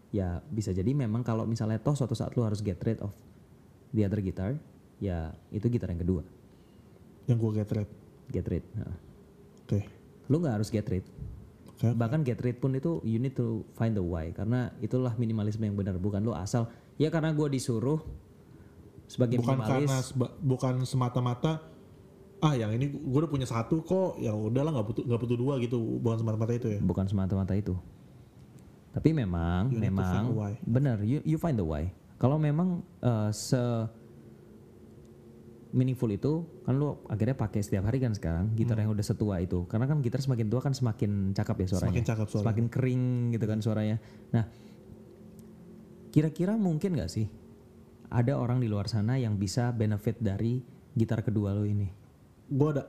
Ya bisa jadi memang kalau misalnya toh suatu saat lu harus get rid of the other guitar, ya itu gitar yang kedua. yang gue get rid Get rid. Nah. oke lu nggak harus get rid Oke. bahkan get rid pun itu you need to find the why karena itulah minimalisme yang benar bukan lu asal ya karena gue disuruh sebagai bukan minimalis karena seba- bukan semata-mata ah yang ini gue udah punya satu kok. Ya udahlah nggak butuh nggak butuh dua gitu. Bukan semata-mata itu ya? Bukan semata-mata itu. Tapi memang You memang benar you you find the why. Kalau memang eh, se meaningful itu kan lu akhirnya pakai setiap hari kan sekarang gitar yang udah setua itu. Karena kan gitar semakin tua kan semakin cakep ya suaranya. Semakin cakep suaranya. semakin kering gitu kan suaranya. Nah kira-kira mungkin nggak sih ada orang di luar sana yang bisa benefit dari gitar kedua lo ini gue ada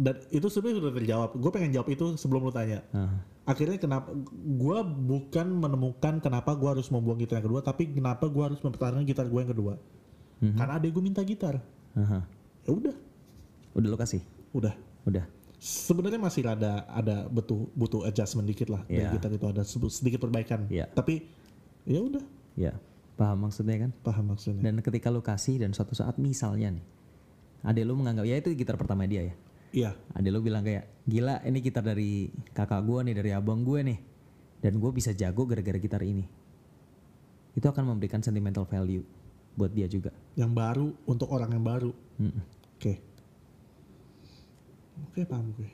dan itu sebenarnya sudah terjawab. Gue pengen jawab itu sebelum lu tanya. Nah, akhirnya kenapa gue bukan menemukan kenapa gue harus membuang gitar yang kedua tapi kenapa gue harus mempertahankan gitar gue yang kedua. Karena adek gue minta gitar. Aha. ya udah. Udah lo kasih? Udah. Udah. Sebenarnya masih ada ada butuh butuh adjustment dikit lah. Dari Iya. gitar itu ada sedikit perbaikan. Iya. tapi ya udah. Ya paham maksudnya kan? Paham maksudnya. Dan ketika lu kasih dan suatu saat misalnya nih, adek lu menganggap ya itu gitar pertama dia ya. iya Adek lu bilang kayak gila ini gitar dari kakak gue nih dari abang gue nih, dan gue bisa jago gara-gara gitar ini. Itu akan memberikan sentimental value buat dia juga. yang baru untuk orang yang baru oke oke paham gue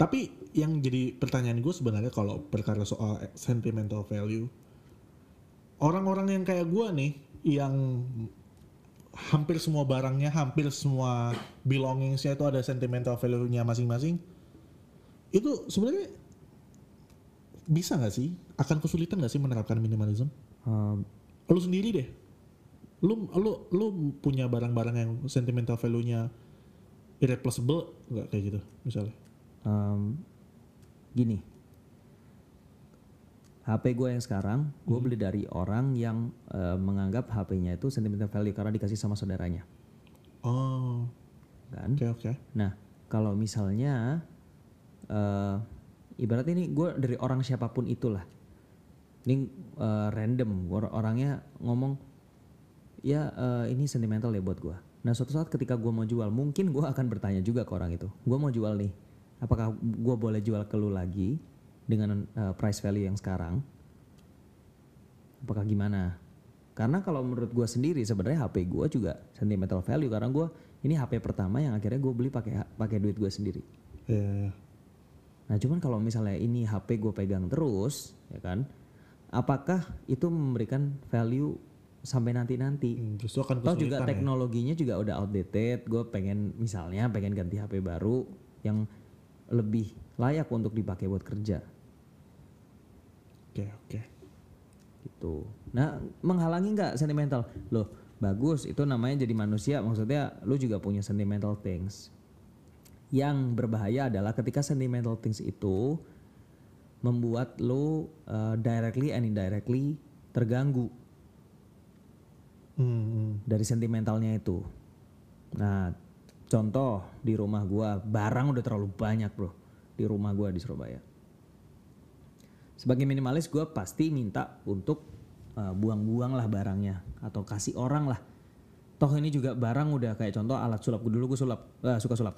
tapi yang jadi pertanyaan gue sebenarnya kalau perkara soal sentimental value orang-orang yang kayak gue nih yang hampir semua barangnya hampir semua belongingsnya itu ada sentimental value-nya masing-masing. Itu sebenarnya bisa nggak sih? Akan kesulitan nggak sih menerapkan minimalism Um, lu sendiri deh. Lu lu lu punya barang-barang yang sentimental value-nya irreplaceable nggak kayak gitu misalnya? um, gini, HP gue yang sekarang gue beli dari orang yang eh, menganggap HP-nya itu sentimental value karena dikasih sama saudaranya, oh. Kan? oke oke. Nah, kalau misalnya eh ibarat ini gue dari orang siapa pun itulah, ini eh, random or- orangnya ngomong, ya eh, ini sentimental ya buat gue. Nah, suatu saat ketika gue mau jual, mungkin gue akan bertanya juga ke orang itu, gue mau jual nih, apakah gue boleh jual ke lu lagi dengan eh, price value yang sekarang? Apakah gimana? Karena kalau menurut gue sendiri sebenarnya HP gue juga sentimental value karena gue ini HP pertama yang akhirnya gue beli pakai pakai duit gue sendiri. Iya, iya. Nah cuman kalau misalnya ini HP gue pegang terus, ya kan? Apakah itu memberikan value sampai nanti-nanti? Hmm, justru akan Toh juga ya. teknologinya juga udah outdated. Gue pengen misalnya pengen ganti HP baru yang lebih layak untuk dipakai buat kerja Oke oke. gitu. Nah menghalangi nggak sentimental? Loh bagus itu namanya jadi manusia. Maksudnya lu juga punya sentimental things. Yang berbahaya adalah ketika sentimental things itu membuat lu uh, directly and indirectly terganggu Hmm, hmm. dari sentimentalnya itu. Nah, contoh di rumah gua barang udah terlalu banyak, Bro. Di rumah gua di Surabaya. Sebagai minimalis gua pasti minta untuk uh, buang-buang lah barangnya atau kasih orang lah. Toh ini juga barang udah kayak contoh alat sulap Gua dulu gue sulap, eh, suka sulap.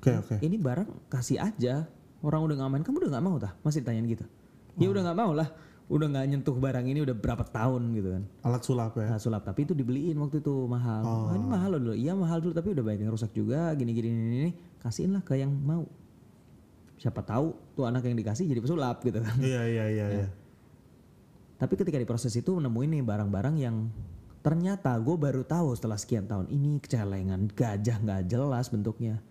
Oke oke. Ini barang kasih aja. Orang udah nggak main, kamu udah nggak mau tah? Masih ditanyain gitu. Ya udah nggak mau lah. Udah nggak nyentuh barang ini udah berapa tahun gitu kan. Alat sulap ya. Alat sulap tapi itu dibeliin waktu itu mahal. Oh. ini mahal loh dulu. Iya mahal dulu tapi udah banyak yang rusak juga gini gini ini, ini. kasihin lah ke yang mau. Siapa tahu tuh anak yang dikasih jadi pesulap gitu kan. Iya iya iya iya. Tapi ketika di proses itu nemuin nih barang-barang yang ternyata gue baru tahu setelah sekian tahun ini kecelengan gajah nggak jelas bentuknya.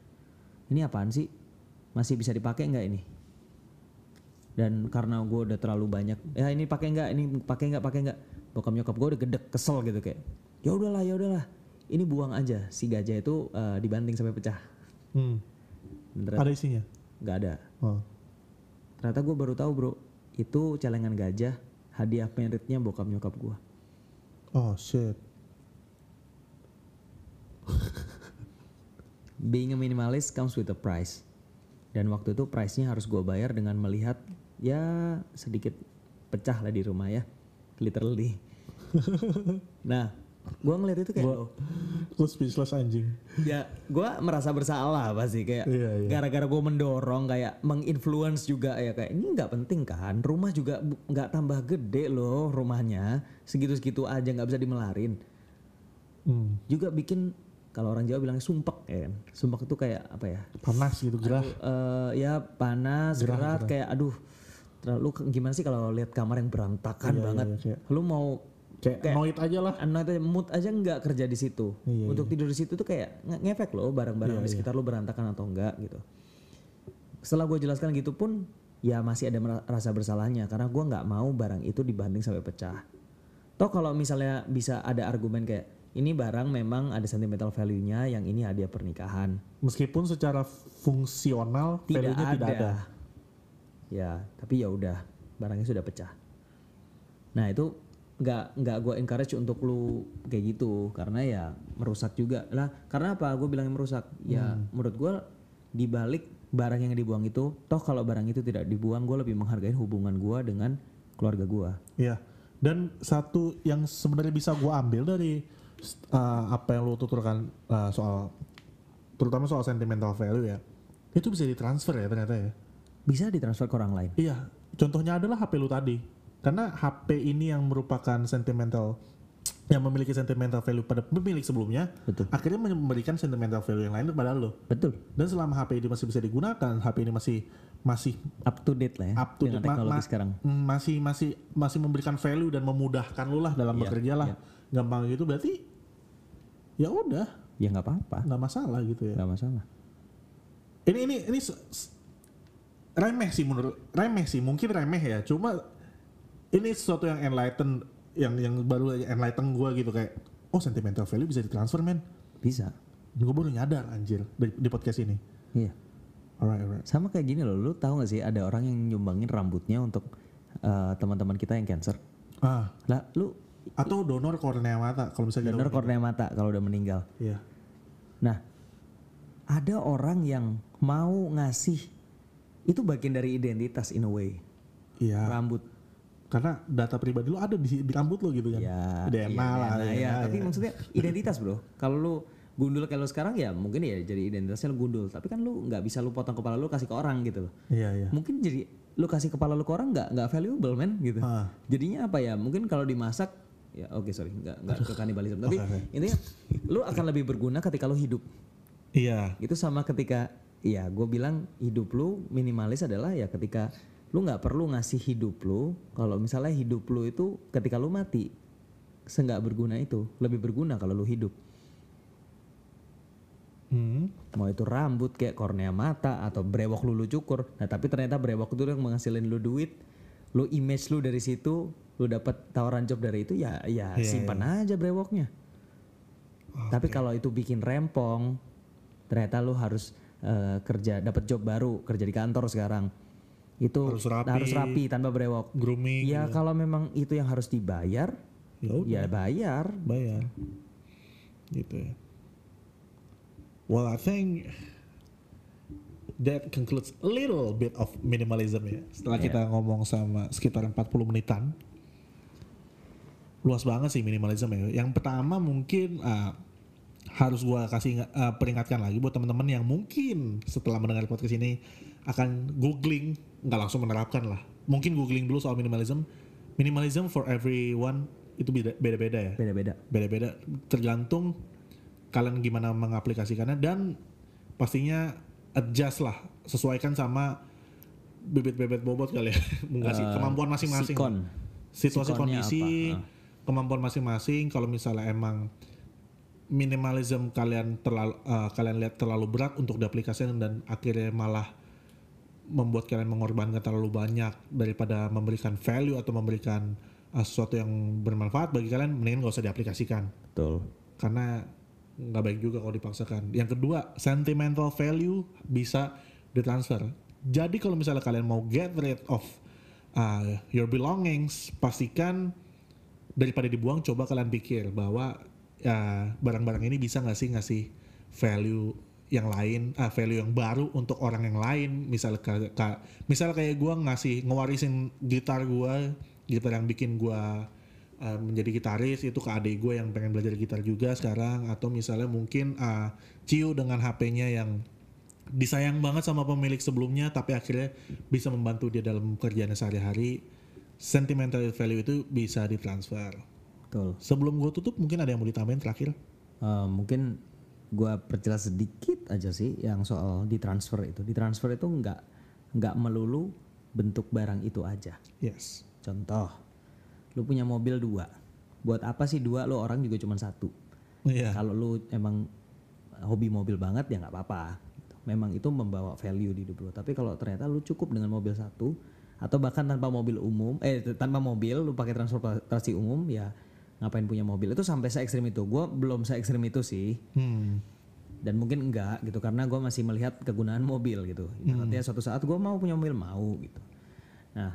Ini apaan sih? Masih bisa dipakai nggak ini? Dan karena gue udah terlalu banyak, ya ini pakai nggak? Ini pakai nggak? Pakai nggak? Bokap nyokap gue udah gedek kesel gitu kayak. Ya udahlah, ya udahlah. Ini buang aja. Si gajah itu eh, dibanting sampai pecah. Hmm. Ternyata Ada isinya. nggak ada. Oh. Ternyata gue baru tahu bro, itu celengan gajah hadiah meritnya bokap nyokap gue. Oh shit. Being a minimalist comes with a price. Dan waktu itu price-nya harus gue bayar dengan melihat ya sedikit pecah lah di rumah ya. Literally. nah, gue ngeliat itu kayak Lu speechless anjing. ya gue merasa bersalah pasti kayak Iya, iya. gara-gara gue mendorong kayak menginfluence juga ya kayak ini nggak penting kan rumah juga nggak tambah gede loh rumahnya segitu-segitu aja nggak bisa dimelarin Hmm. juga bikin kalau orang Jawa bilangnya sumpek ya kan. Sumpek itu kayak apa ya? Panas gitu gerah. Eh, ya panas, Gerah, gerak gerah. kayak aduh. Terlalu gimana sih kalau lihat kamar yang berantakan Iya, banget. iya, kayak- Lu mau Kayak annoyed aja lah. Anak itu mood aja nggak kerja di situ. Iya, Untuk tidur di situ tuh kayak nge- ngefek loh barang-barang Iya, di sekitar lu berantakan atau enggak gitu. Setelah gue jelaskan gitu pun ya masih ada rasa bersalahnya karena gua nggak mau barang itu dibanding sampai pecah. Toh kalau misalnya bisa ada argumen kayak ini barang memang ada sentimental value-nya yang ini hadiah pernikahan. Meskipun secara fungsional Tidak value-nya ada. tidak ada. Ya, tapi ya udah barangnya sudah pecah. Nah itu nggak nggak gue encourage untuk lu kayak gitu karena ya merusak juga lah. Karena apa? Gue bilangnya merusak. Ya menurut gue di balik barang yang dibuang itu, toh kalau barang itu tidak dibuang, gue lebih menghargai hubungan gue dengan keluarga gue. Iya. Dan satu yang sebenarnya bisa gua ambil dari uh, apa yang lu tuturkan uh, soal terutama soal sentimental value ya. Itu bisa ditransfer ya ternyata ya. Bisa ditransfer ke orang lain. Iya, contohnya adalah HP lu tadi. Karena HP ini yang merupakan sentimental yang memiliki sentimental value pada pemilik sebelumnya, Betul. akhirnya memberikan sentimental value yang lain kepada lo. Betul. Dan selama HP ini masih bisa digunakan, HP ini masih masih Up to date lah ya up to date, ma- teknologi ma- sekarang. mm, masih masih masih memberikan value dan memudahkan lu lah dalam Iya, bekerja lah, iya. gampang gitu berarti ya udah Ya nggak apa-apa, nggak masalah gitu ya. nggak masalah. Ini ini ini remeh sih menurut remeh sih mungkin remeh ya cuma ini sesuatu yang enlighten yang yang baru aja enlighten gue gitu kayak oh sentimental value bisa ditransfer men Bisa. gue baru nyadar anjir di, di podcast ini Iya. alright alright Sama kayak gini loh, lu tahu gak sih ada orang yang nyumbangin rambutnya untuk eh, teman-teman kita yang cancer. ah Lah, lu atau donor kornea mata kalau misalnya donor kita- kornea mata kalau udah meninggal. iya Nah, ada orang yang mau ngasih itu bagian dari identitas in a way. iya Rambut. karena data pribadi lu ada di, di rambut lu gitu kan Ya, DNA iya, lah DNA, ya, ya. Tapi ya. maksudnya identitas, Bro. Kalau lu gundul kayak lu sekarang ya mungkin ya jadi identitasnya lu gundul, tapi kan lu nggak bisa lu potong kepala lu kasih ke orang gitu loh. iya iya mungkin jadi lu kasih kepala lu ke orang nggak nggak valuable men gitu Ah. jadinya apa ya mungkin kalau dimasak ya oke sorry nggak nggak ke kanibalisme tapi oke. intinya lu akan lebih berguna ketika lu hidup iya itu sama ketika ya gue bilang hidup lu minimalis adalah ya ketika lu nggak perlu ngasih hidup lu kalau misalnya hidup lu itu ketika lu mati seenggak berguna itu lebih berguna kalau lu hidup. Hmm. mau itu rambut kayak kornea mata atau brewok lu lu cukur. Nah tapi ternyata brewok itu yang menghasilin lu duit. Lu image lu dari situ lu dapat tawaran job dari itu ya ya Iya, simpan aja brewoknya. Tapi kalau itu bikin rempong ternyata lu harus eh, kerja dapat job baru kerja di kantor sekarang. Itu Harus rapi. harus rapi tanpa brewok. Grooming ya kalau memang itu yang harus dibayar ya udah. ya bayar. Bayar. Gitu ya. Well I think that concludes a little bit of minimalism ya. Setelah Yeah. kita ngomong sama sekitar 40 menitan luas banget sih minimalism ya. Yang pertama mungkin ah, harus gua kasih ah, peringatkan lagi buat teman-teman yang mungkin setelah mendengar podcast ini akan googling nggak langsung menerapkan lah. Mungkin googling dulu soal minimalism. Minimalism for everyone itu beda- beda-beda ya. Beda-beda. Beda-beda. Tergantung kalian gimana mengaplikasikannya dan pastinya adjust lah sesuaikan sama bibit-bibit bobot kali ya. Ngasih Eh, kemampuan masing-masing. sikon. situasi Sikonnya kondisi apa? Ah. kemampuan masing-masing. Kalau misalnya emang minimalism kalian terlalu eh, kalian lihat terlalu berat untuk diaplikasikan dan akhirnya malah membuat kalian mengorbankan terlalu banyak daripada memberikan value atau memberikan eh, sesuatu yang bermanfaat bagi kalian mendingan gak usah diaplikasikan betul karena nggak baik juga kalau dipaksakan. Yang kedua, sentimental value bisa ditransfer. Jadi kalau misalnya kalian mau get rid of uh, your belongings, pastikan daripada dibuang, coba kalian pikir bahwa ya, barang-barang ini bisa nggak sih ngasih value yang lain, ah, value yang baru untuk orang yang lain. Misal kayak ka, misal kayak gue ngasih ngewarisin gitar gue, gitar yang bikin gue uh, menjadi gitaris itu ke adik gue yang pengen belajar gitar juga sekarang atau misalnya mungkin uh, Ciu dengan HP-nya yang disayang banget sama pemilik sebelumnya tapi akhirnya bisa membantu dia dalam kerjaannya sehari-hari sentimental value itu bisa ditransfer betul sebelum gue tutup mungkin ada yang mau ditambahin terakhir Eh, mungkin gua perjelas sedikit aja sih yang soal ditransfer itu. Ditransfer itu nggak nggak melulu bentuk barang itu aja. Yes. Contoh, lu punya mobil dua. Buat apa sih dua? Lu orang juga cuma satu. Iya. Kalau lu emang hobi mobil banget ya nggak apa-apa. Memang itu membawa value di hidup lu. Tapi kalau ternyata lu cukup dengan mobil satu atau bahkan tanpa mobil umum, eh tanpa mobil lu pakai transportasi umum ya ngapain punya mobil? Itu sampai se ekstrim itu. Gue belum se ekstrim itu sih. Hmm. Dan mungkin enggak gitu karena gue masih melihat kegunaan mobil gitu. Ibaratnya suatu saat gue mau punya mobil mau gitu. Nah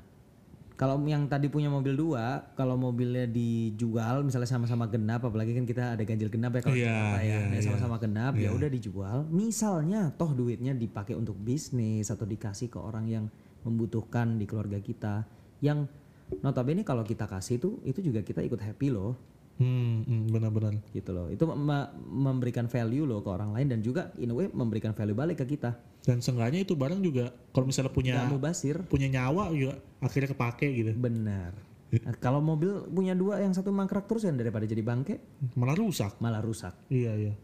kalau yang tadi punya mobil dua, kalau mobilnya dijual misalnya sama-sama genap, apalagi kan kita ada ganjil genap ya kalau Iya, Jakarta ya, iya, Nah, iya. sama-sama genap ya udah dijual. Misalnya toh duitnya dipakai untuk bisnis atau dikasih ke orang yang membutuhkan di keluarga kita, yang notabene kalau kita kasih itu itu juga kita ikut happy loh, Hmm, hmm, benar-benar. gitu loh. Itu me- memberikan value loh ke orang lain dan juga in a way memberikan value balik ke kita. Dan seenggaknya itu barang juga kalau misalnya punya mubasir. punya nyawa juga akhirnya kepake gitu. Benar. Nah, kalau mobil punya dua yang satu mangkrak terus kan daripada jadi bangke Malah rusak. malah rusak Iya, iya.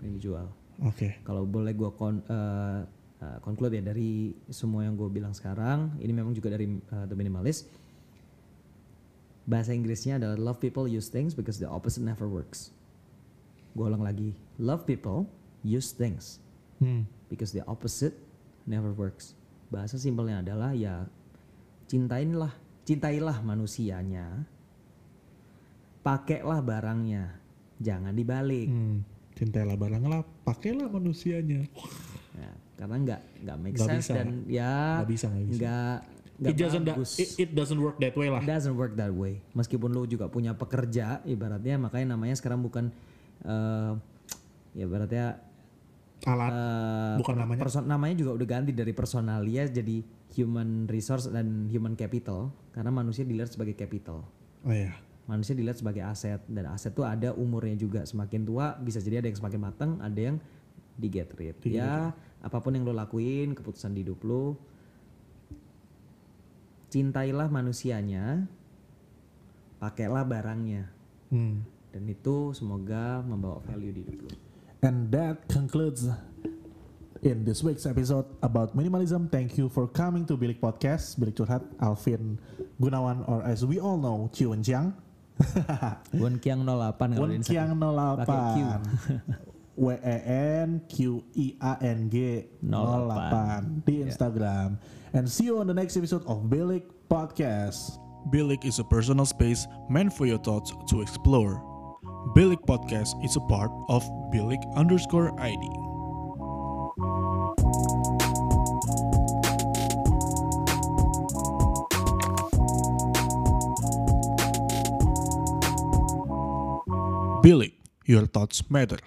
yang dijual. Oke. Kalau boleh gue kon, eh, eh, conclude ya dari semua yang gue bilang sekarang, ini memang juga dari eh, The Minimalist. Bahasa Inggrisnya adalah love people use things because the opposite never works. Gue ulang lagi, love people use things Hmm. because the opposite never works. Bahasa simpelnya adalah ya cintainlah, cintailah manusianya, pakailah barangnya, jangan dibalik. Hmm. Cintailah barang lah, pakailah manusianya. Ya, karena nggak nggak make Nggak sense bisa. dan ya Nggak bisa, nggak bisa. nggak It doesn't da- it, it doesn't work that way lah. doesn't work that way. Meskipun lu juga punya pekerja, ibaratnya makanya namanya sekarang bukan eh ya ibaratnya Alat eh, bukan namanya. person- namanya juga udah ganti dari personalia jadi human resource dan human capital karena manusia dilihat sebagai capital. Oh iya. Manusia dilihat sebagai aset dan aset tuh ada umurnya juga semakin tua bisa jadi ada yang semakin matang, ada yang di get rid. ya apa pun yang lo lakuin, keputusan di hidup lo, cintailah manusianya, pakailah barangnya Hmm. dan itu semoga membawa value di hidup lo. And that concludes in this week's episode about minimalism. Thank you for coming to Bilik Podcast. Bilik Curhat, Alvin Gunawan, or as we all know, Ciwen Jiang. Wen Kiang 08 kalau di Wen Kiang Instagram. Pakai Q. 08. W E N Q I A N G 08 di Instagram. And see you on the next episode of Bilik Podcast. Bilik is a personal space meant for your thoughts to explore. Bilik Podcast is a part of Bilik underscore ID. Bilik, your thoughts matter.